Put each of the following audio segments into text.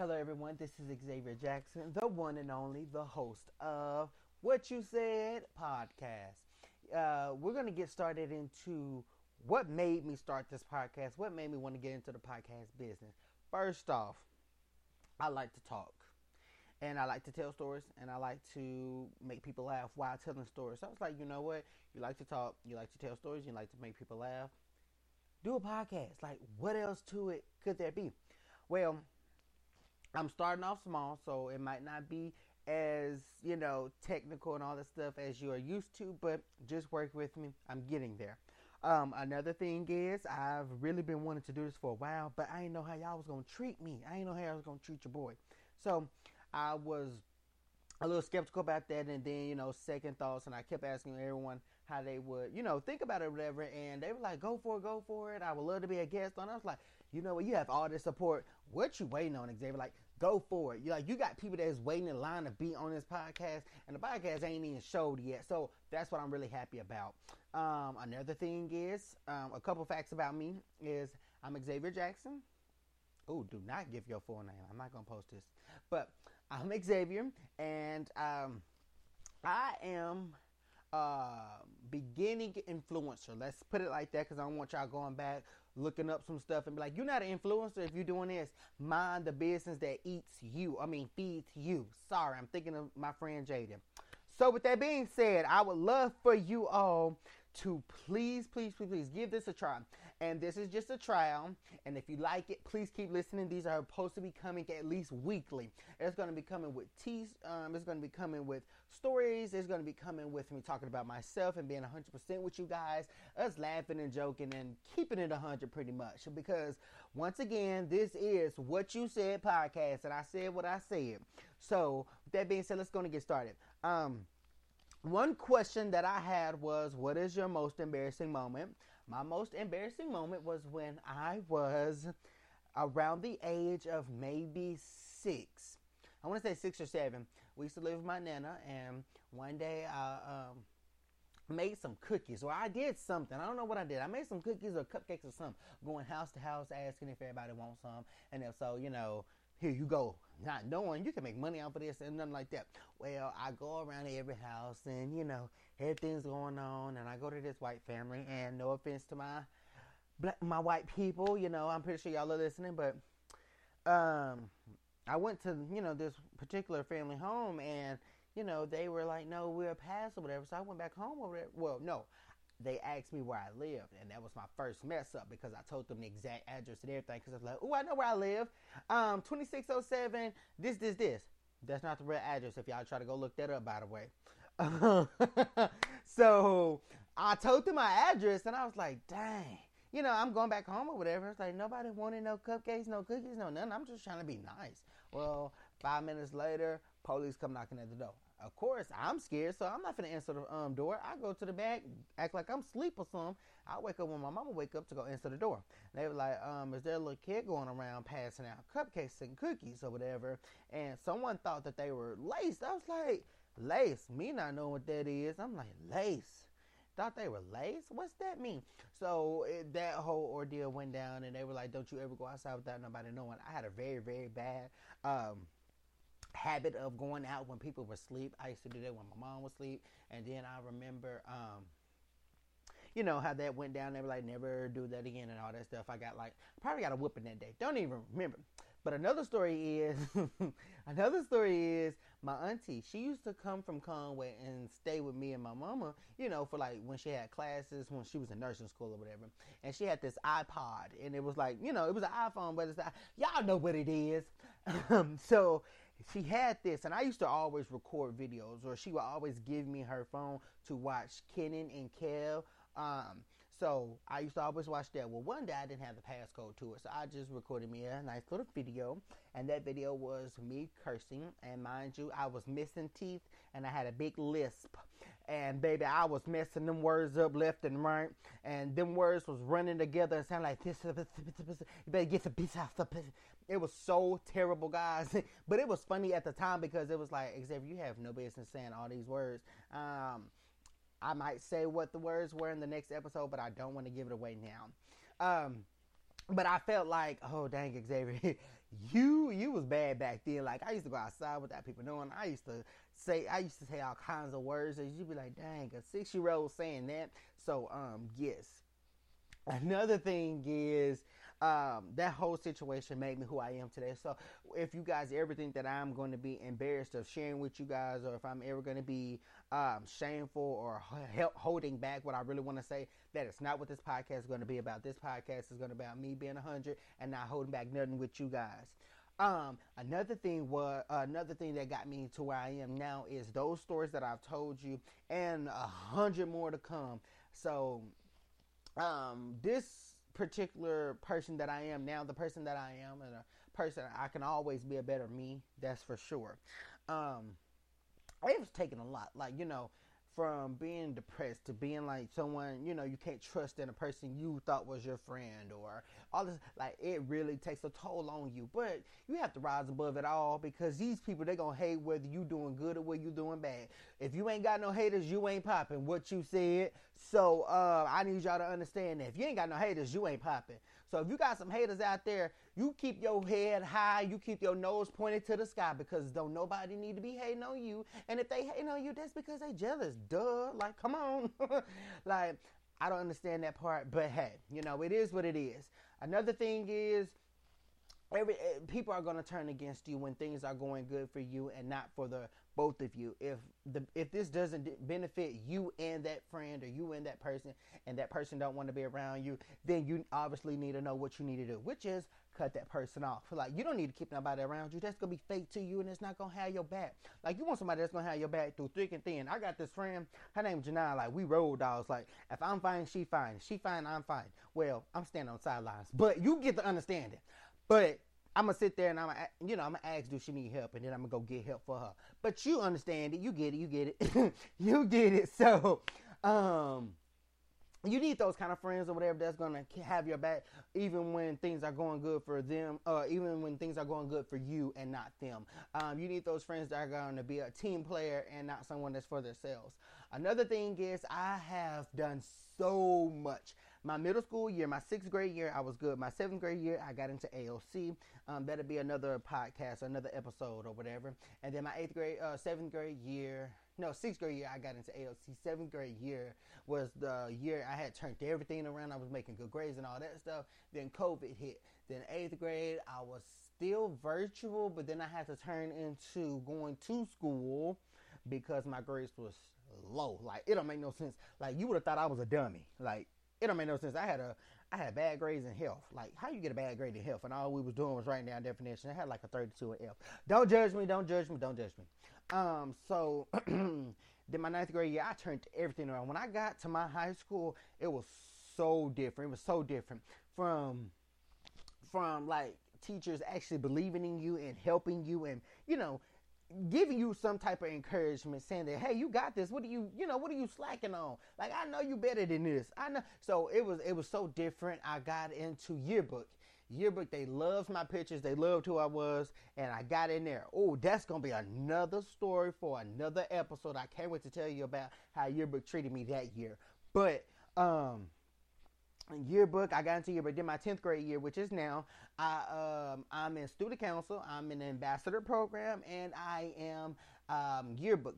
Hello, everyone. This is Xavier Jackson, the one and only, the host of What You Said podcast. Uh, we're going to get started into what made me start this podcast, what made me want to get into the podcast business. First off, I like to talk and I like to tell stories and I like to make people laugh while telling stories. So I was like, you know what? You like to talk, you like to tell stories, you like to make people laugh. Do a podcast. Like, what else to it could there be? Well, I'm starting off small, so it might not be as, you know, technical and all that stuff as you are used to, but just work with me. I'm getting there. Um, another thing is I've really been wanting to do this for a while, but I didn't know how y'all was gonna treat me. I didn't know how y'all was gonna treat your boy. So I was a little skeptical about that and then, you know, second thoughts and I kept asking everyone how they would, you know, think about it whatever, and they were like, Go for it, go for it. I would love to be a guest on. I was like, you know what, you have all this support. What you waiting on, Xavier? Like, go for it. You like you got people that's waiting in line to be on this podcast, and the podcast ain't even showed yet. So that's what I'm really happy about. Um, another thing is um, a couple facts about me is I'm Xavier Jackson. Oh, do not give your full name. I'm not gonna post this, but I'm Xavier, and um, I am uh, beginning influencer. Let's put it like that because I don't want y'all going back looking up some stuff and be like, you're not an influencer if you're doing this. Mind the business that eats you. I mean, feeds you. Sorry, I'm thinking of my friend Jaden. So, with that being said, I would love for you all to please, please, please, please give this a try. And this is just a trial. And if you like it, please keep listening. These are supposed to be coming at least weekly. It's going to be coming with teas. Um, it's going to be coming with stories. It's going to be coming with me talking about myself and being 100% with you guys, us laughing and joking and keeping it 100 pretty much. Because once again, this is What You Said podcast. And I said what I said. So, with that being said, let's go and get started. Um, one question that I had was, What is your most embarrassing moment? My most embarrassing moment was when I was around the age of maybe six. I want to say six or seven. We used to live with my nana, and one day I um, made some cookies, or I did something. I don't know what I did. I made some cookies or cupcakes or something, going house to house asking if everybody wants some, and if so, you know, here you go, not knowing you can make money off of this and nothing like that. Well, I go around every house and you know everything's going on, and I go to this white family. And no offense to my black, my white people, you know, I'm pretty sure y'all are listening, but um, I went to you know this particular family home, and you know they were like, no, we're a past or whatever. So I went back home over there. Well, no, they asked me where I lived, and that was my first mess up because I told them the exact address and everything. Because I was like, "Oh, I know where I live. Um, 2607. This, this, this. That's not the real address. If y'all try to go look that up, by the way. so I told them my address, and I was like, "Dang." You know, I'm going back home or whatever. It's like nobody wanted no cupcakes, no cookies, no nothing. I'm just trying to be nice. Well, five minutes later, police come knocking at the door. Of course, I'm scared, so I'm not gonna answer the um, door. I go to the back, act like I'm asleep or something. I wake up when my mama wake up to go answer the door. And they were like, um, is there a little kid going around passing out cupcakes and cookies or whatever? And someone thought that they were lace. I was like, lace? Me not knowing what that is. I'm like, lace? Thought they were lace? What's that mean? So it, that whole ordeal went down, and they were like, don't you ever go outside without nobody knowing. I had a very, very bad um, habit of going out when people were asleep. I used to do that when my mom was asleep, and then I remember, um, you know how that went down. They were like, never do that again and all that stuff. I got like probably got a whooping that day. Don't even remember. But another story is, another story is my auntie. She used to come from Conway and stay with me and my mama. You know, for like when she had classes, when she was in nursing school or whatever. And she had this iPod, and it was like, you know, it was an iPhone, but it's like, y'all know what it is. so she had this, and I used to always record videos, or she would always give me her phone to watch Kenan and Kel. Um, so I used to always watch that. Well, one day I didn't have the passcode to it, so I just recorded me a nice little video, and that video was me cursing. And mind you, I was missing teeth, and I had a big lisp. And baby, I was messing them words up left and right, and them words was running together and sound like this. You better get the piece off the. It was so terrible, guys. but it was funny at the time because it was like, Xavier, you have no business saying all these words. Um, I might say what the words were in the next episode, but I don't want to give it away now. Um, but I felt like, oh dang, Xavier, you you was bad back then. Like I used to go outside without people knowing. I used to say I used to say all kinds of words, and you'd be like, dang, a six year old saying that. So um, yes. Another thing is um, that whole situation made me who I am today. So if you guys ever think that I'm going to be embarrassed of sharing with you guys, or if I'm ever going to be um, shameful or holding back what I really want to say, that is not what this podcast is going to be about. This podcast is going to be about me being 100 and not holding back nothing with you guys. Um, another thing was uh, another thing that got me to where I am now is those stories that I've told you, and a hundred more to come. So, um, this particular person that I am now, the person that I am, and a person I can always be a better me. That's for sure. Um, it was taking a lot, like you know, from being depressed to being like someone you know you can't trust in a person you thought was your friend or all this like it really takes a toll on you. But you have to rise above it all because these people they're gonna hate whether you doing good or whether you doing bad. If you ain't got no haters you ain't popping what you said. So uh, i need y'all to understand that if you ain't got no haters you ain't popping so if you got some haters out there, you keep your head high, you keep your nose pointed to the sky because don't nobody need to be hating on you. And if they hating on you, that's because they jealous. Duh. Like, come on. like, I don't understand that part, but hey, you know, it is what it is. Another thing is every eh, people are going to turn against you when things are going good for you and not for the both of you. If the if this doesn't benefit you and that friend or you and that person, and that person don't want to be around you, then you obviously need to know what you need to do, which is cut that person off. Like you don't need to keep nobody around you. That's gonna be fake to you, and it's not gonna have your back. Like you want somebody that's gonna have your back through thick and thin. I got this friend. Her name is Janai. Like we road dogs. Like if I'm fine, she fine. She fine, I'm fine. Well, I'm standing on sidelines, but you get the understanding. But I'm gonna sit there and I'm gonna, you know, I'm gonna ask, do she need help, and then I'm gonna go get help for her. But you understand it, you get it, you get it, you get it. So, um, you need those kind of friends or whatever that's gonna have your back, even when things are going good for them, uh, even when things are going good for you and not them. Um, you need those friends that are to be a team player and not someone that's for themselves. Another thing is, I have done so much my middle school year, my sixth grade year, I was good. My seventh grade year, I got into AOC. Um, that'll be another podcast, another episode or whatever. And then my eighth grade, uh, seventh grade year, no, sixth grade year, I got into AOC. Seventh grade year was the year I had turned everything around. I was making good grades and all that stuff. Then COVID hit. Then eighth grade, I was still virtual, but then I had to turn into going to school because my grades was low. Like it don't make no sense. Like you would have thought I was a dummy. Like it don't make no sense. I had a I had bad grades in health. Like how you get a bad grade in health? And all we was doing was writing down definition. I had like a 32 in F. Don't judge me. Don't judge me. Don't judge me. Um. So then my ninth grade year, I turned everything around. When I got to my high school, it was so different. It was so different from from like teachers actually believing in you and helping you and you know giving you some type of encouragement saying that hey you got this. What are you you know what are you slacking on? Like i know you better than this. I know. So it was it was so different. I got into yearbook. Yearbook they loved my pictures. They loved who i was. And i got in there. Oh that's gonna be another story for another episode. I can't wait to tell you about how yearbook treated me that year. But um yearbook. I got into yearbook. Did my tenth grade year, which is now. I um, I'm in student council. I'm in the ambassador program, and I am um, yearbook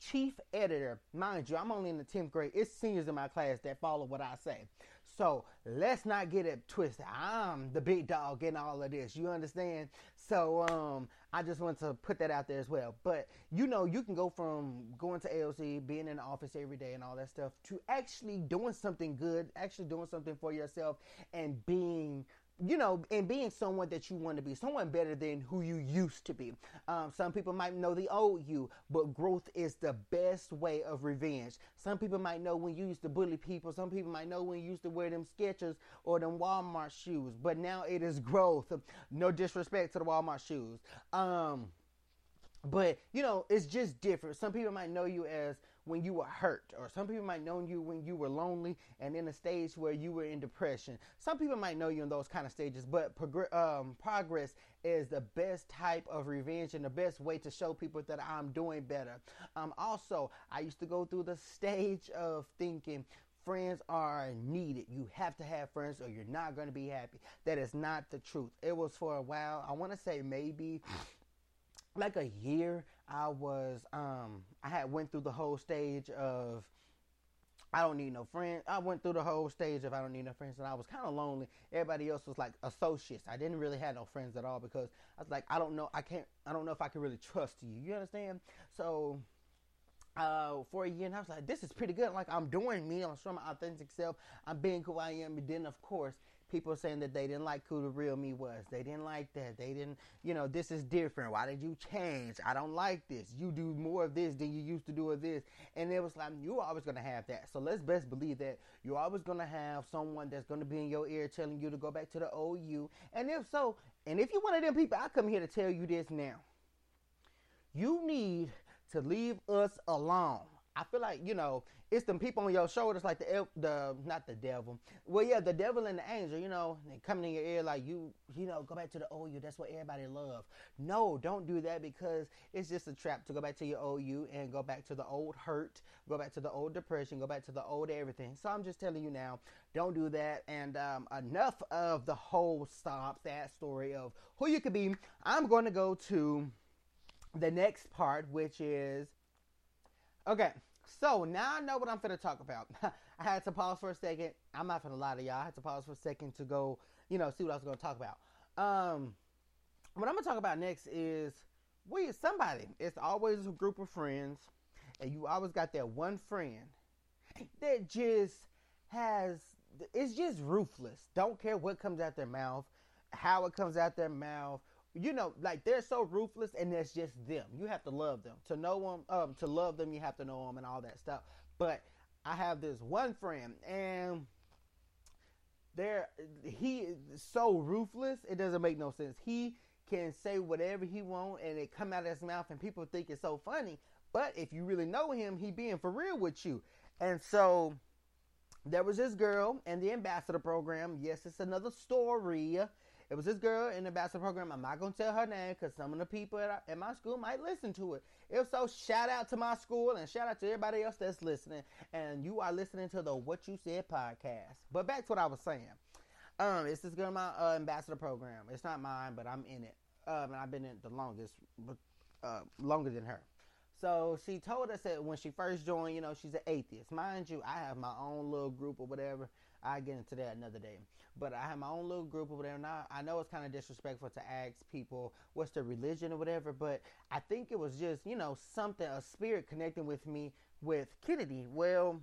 chief editor. Mind you, I'm only in the tenth grade. It's seniors in my class that follow what I say. So let's not get it twisted. I'm the big dog in all of this. You understand? So um, I just want to put that out there as well. But you know, you can go from going to AOC, being in the office every day, and all that stuff, to actually doing something good, actually doing something for yourself, and being you know, and being someone that you want to be, someone better than who you used to be. Um, some people might know the old you, but growth is the best way of revenge. Some people might know when you used to bully people. Some people might know when you used to wear them Skechers or them Walmart shoes. But now it is growth. No disrespect to the Walmart shoes. Um, but you know, it's just different. Some people might know you as when you were hurt, or some people might know you when you were lonely and in a stage where you were in depression. Some people might know you in those kind of stages, but prog- um, progress is the best type of revenge and the best way to show people that I'm doing better. Um, also, I used to go through the stage of thinking friends are needed. You have to have friends or you're not going to be happy. That is not the truth. It was for a while. I want to say maybe like a year I was um I had went through the whole stage of I don't need no friends. I went through the whole stage of I don't need no friends, and I was kind of lonely. Everybody else was like associates. I didn't really have no friends at all because I was like, I don't know, I can't, I don't know if I can really trust you. You understand? So uh, for a year, and I was like, this is pretty good. Like I'm doing me, I'm showing my authentic self. I'm being who I am. And then of course, people saying that they didn't like who the real me was. They didn't like that. They didn't, you know, this is different. Why did you change? I don't like this. You do more of this than you used to do of this. And it was like, you're always going to have that. So let's best believe that you're always going to have someone that's going to be in your ear telling you to go back to the old you. And if so, and if you're one of them people, I come here to tell you this now. You need to leave us alone. I feel like you know it's them people on your shoulders, like the the not the devil. Well, yeah, the devil and the angel. You know, they coming in your ear like you, you know, go back to the old you. That's what everybody love. No, don't do that because it's just a trap to go back to your old you and go back to the old hurt, go back to the old depression, go back to the old everything. So I'm just telling you now, don't do that. And um, enough of the whole stop that story of who you could be. I'm going to go to the next part, which is okay. So now I know what I'm to talk about. I had to pause for a second. I'm not to lie to y'all. I had to pause for a second to go, you know, see what I was to talk about. Um, what I'm to talk about next is we somebody. It's always a group of friends, and you always got that one friend that just has. It's just ruthless. Don't care what comes out their mouth, how it comes out their mouth, you know, like they're so ruthless, and that's just them. You have to love them. To know them, um, to love them, you have to know them, and all that stuff. But I have this one friend, and there he is so ruthless. It doesn't make no sense. He can say whatever he want, and it come out of his mouth, and people think it's so funny. But if you really know him, he being for real with you. And so there was this girl in the ambassador program. Yes, it's another story. It was this girl in the ambassador program. I'm not gonna tell her name because some of the people at, at, my school might listen to it. If so, shout out to my school and shout out to everybody else that's listening. And you are listening to the What You Said podcast. But back to what I was saying. Um, it's this girl in my uh, ambassador program. It's not mine, but I'm in it. Um, and I've been in it the longest, but uh, longer than her. So she told us that when she first joined, you know, she's an atheist. Mind you, I have my own little group or whatever. I get into that another day. But I have my own little group over there. Now I know it's kind of disrespectful to ask people what's their religion or whatever, but I think it was just you know something a spirit connecting with me with Kennedy. Well,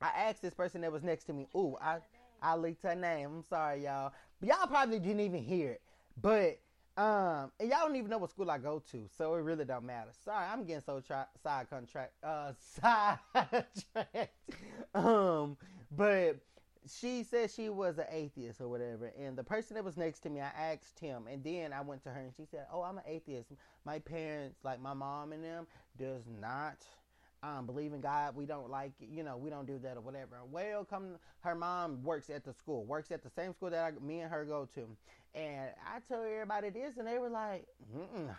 I asked this person that was next to me. Ooh, I I leaked her name. I'm sorry, y'all, but y'all probably didn't even hear it. But um, and y'all don't even know what school I go to, so it really don't matter. Sorry, I'm getting so tra- side contract, uh, side um, but she said she was an atheist or whatever. And the person that was next to me, I asked him, and then I went to her and she said, "Oh, I'm an atheist. My parents, like my mom and them, does not." Um, believe in God. We don't like, you know, we don't do that or whatever. Well, come, her mom works at the school, works at the same school that I, me and her go to. And I told everybody this, and they were like,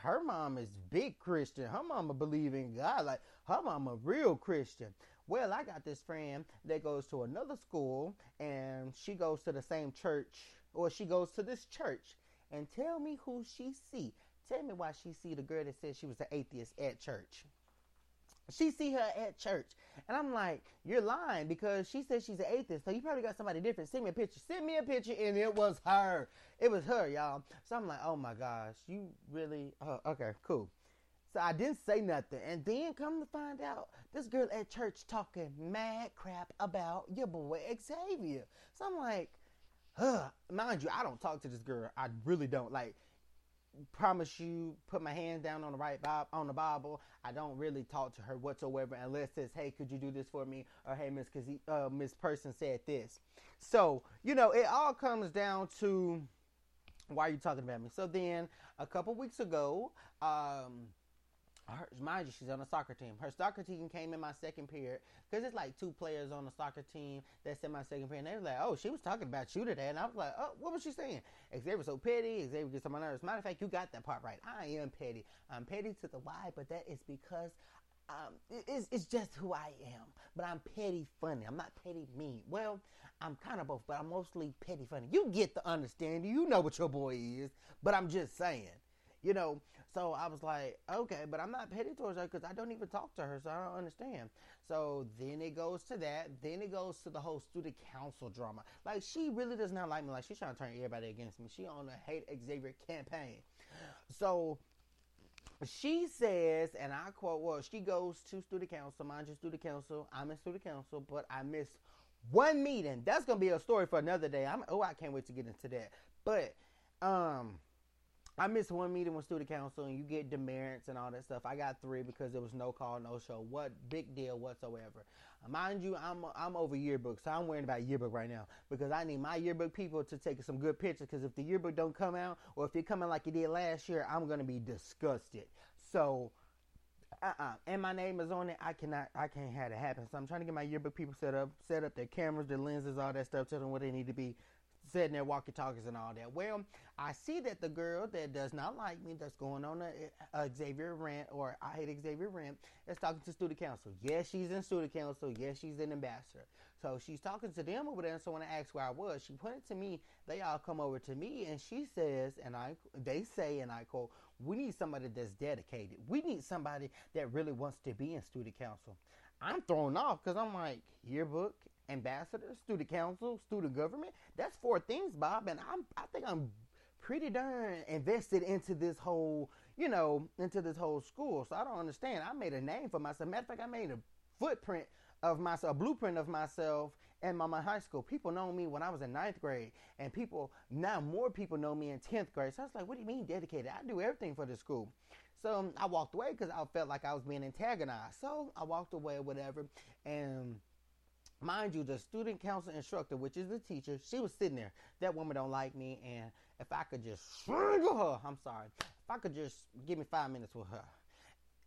her mom is big Christian. Her mama believe in God. Like, her mom a real Christian. Well, I got this friend that goes to another school and she goes to the same church or she goes to this church and tell me who she see. Tell me why she see the girl that said she was an atheist at church. She see her at church. And I'm like, you're lying because she says she's an atheist. So you probably got somebody different. Send me a picture. Send me a picture. And it was her. It was her, y'all. So I'm like, oh my gosh, you really, oh, okay, cool. So I didn't say nothing. And then come to find out, this girl at church talking mad crap about your boy Xavier. So I'm like, huh. Mind you, I don't talk to this girl. I really don't. Like, promise you, put my hand down on the right Bob on the Bible. I don't really talk to her whatsoever unless it's, hey, could you do this for me? Or hey, Miss, cause uh, Miss Person said this. So you know, it all comes down to why are you talking about me? So then, a couple weeks ago, um, her, mind you, she's on a soccer team. Her soccer team came in my second period because it's like two players on the soccer team that's in my second period. And they were like, "Oh, she was talking about you today," and I was like, "Oh, what was she saying?" Xavier so petty. Xavier gets on my nerves. Matter of fact, you got that part right. I am petty. I'm petty to the why, but that is because um, it's, it's just who I am. But I'm petty funny. I'm not petty mean. Well, I'm kind of both, but I'm mostly petty funny. You get the understanding. You know what your boy is. But I'm just saying, you know. So I was like, okay, but I'm not petty towards her because I don't even talk to her, so I don't understand. So then it goes to that. Then it goes to the whole student council drama. Like she really does not like me. Like she's trying to turn everybody against me. She on a hate Xavier campaign. So she says, and I quote, well, she goes to student council, mind you, student council. I'm in student council, but I missed one meeting. That's gonna be a story for another day. I'm oh, I can't wait to get into that. But um I missed one meeting with student council and you get demerits and all that stuff. I got three because there was no call, no show. What big deal whatsoever. Mind you, I'm I'm over yearbook, so I'm worrying about yearbook right now because I need my yearbook people to take some good pictures. Because if the yearbook don't come out, or if it out like it did last year, I'm gonna be disgusted. So, uh-uh. And my name is on it. I cannot. I can't have it happen. So I'm trying to get my yearbook people set up, set up their cameras, their lenses, all that stuff, tell them what they need to be said their walkie talkies and all that. Well, I see that the girl that does not like me, that's going on a, a Xavier rant or I hate Xavier rant, is talking to student council. Yes, she's in student council. Yes, she's an ambassador. So she's talking to them over there. And so when I asked where I was, she pointed to me. They all come over to me, and she says, and I, they say, and I quote, "We need somebody that's dedicated. We need somebody that really wants to be in student council." I'm thrown off because I'm like yearbook ambassador, student council, student government. That's four things, Bob, and I'm I think I'm pretty darn invested into this whole, you know, into this whole school. So I don't understand. I made a name for myself. Matter of fact, I made a footprint of myself, a blueprint of myself and my, my high school. People know me when I was in ninth grade, and people now more people know me in tenth grade. So I was like, "What do you mean dedicated? I do everything for the school." So um, I walked away because I felt like I was being antagonized. So I walked away whatever, and Mind you, the student council instructor, which is the teacher, she was sitting there. That woman don't like me, and if I could just strangle her, I'm sorry, if I could just give me five minutes with her.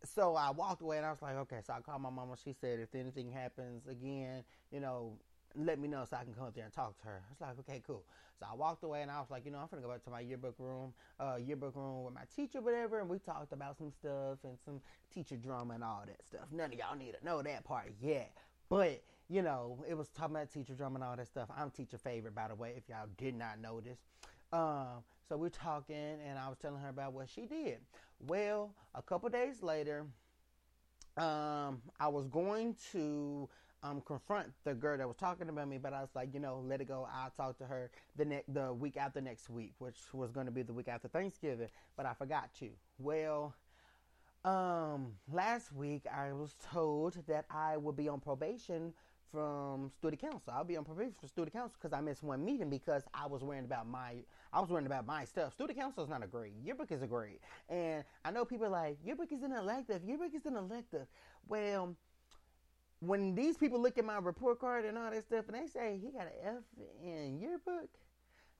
So I walked away, and I was like, okay. So I called my mama. She said, if anything happens again, you know, let me know so I can come up there and talk to her. I was like, okay, cool. So I walked away and I was like, you know, I'm gonna go back to my yearbook room, uh, yearbook room with my teacher, whatever, and we talked about some stuff and some teacher drama and all that stuff. None of y'all need to know that part yet, but you know, it was talking about teacher drama and all that stuff. I'm teacher favorite, by the way, if y'all did not notice. Um, so we're talking, and I was telling her about what she did. Well, a couple days later, um, I was going to um, confront the girl that was talking about me, but I was like, you know, let it go. I'll talk to her the ne- the week after next week, which was going to be the week after Thanksgiving, but I forgot to. Well, um, last week I was told that I would be on probation from student council. I'll be on probation for student council because I missed one meeting because I was worrying about my I was worrying about my stuff. Student council is not a grade. Yearbook is a grade. And I know people are like, yearbook is an elective, yearbook is an elective. Well, when these people look at my report card and all that stuff and they say he got an F in yearbook,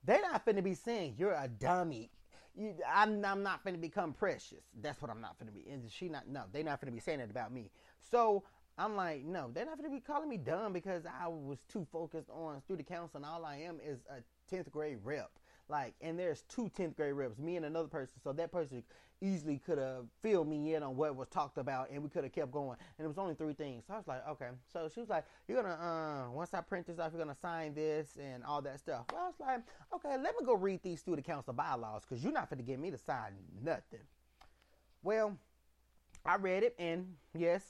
they're not finna be saying you're a dummy. You, I'm, I'm not finna become precious. That's what I'm not finna be. And she not no, they're not finna be saying that about me. So I'm like, no, they're not going to be calling me dumb because I was too focused on student council and all I am is a 10th grade rep. Like, and there's two 10th grade reps, me and another person. So that person easily could have filled me in on what was talked about and we could have kept going. And it was only three things. So I was like, okay. So she was like, you're going to, uh, once I print this off, you're going to sign this and all that stuff. Well, I was like, okay, let me go read these student council bylaws because you're not going to get me to sign nothing. Well, I read it and yes,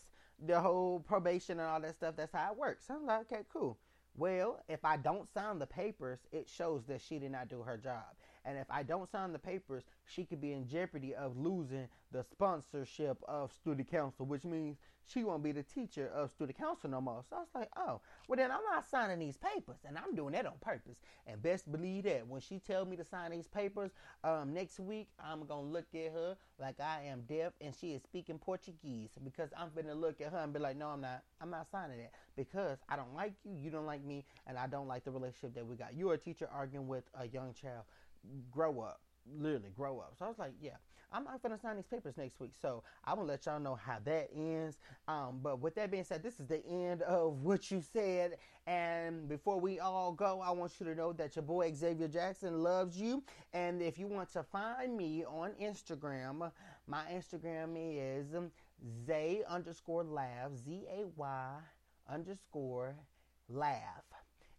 the whole probation and all that stuff. That's how it works. I'm like, okay, cool. Well, if I don't sign the papers, it shows that she did not do her job. And if I don't sign the papers, she could be in jeopardy of losing the sponsorship of student council, which means she won't be the teacher of student council no more. So I was like, oh, well then I'm not signing these papers, and I'm doing that on purpose. And best believe that when she tell me to sign these papers um, next week, I'm gonna look at her like I am deaf and she is speaking Portuguese because I'm gonna look at her and be like, no, I'm not. I'm not signing that because I don't like you, you don't like me, and I don't like the relationship that we got. You're a teacher arguing with a young child. Grow up literally grow up. So I was like, yeah, I'm not gonna sign these papers next week. So I'm gonna let y'all know how that ends. Um, but with that being said, this is the end of what you said. And before we all go, I want you to know that your boy Xavier Jackson loves you. And if you want to find me on Instagram, my Instagram is Zay underscore laugh, Z A Y underscore laugh.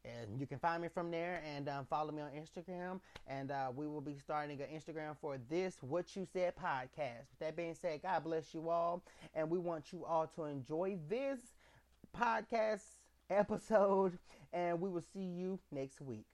And you can find me from there and um, follow me on Instagram. And uh, we will be starting an Instagram for this What You Said podcast. With that being said, God bless you all. And we want you all to enjoy this podcast episode. And we will see you next week.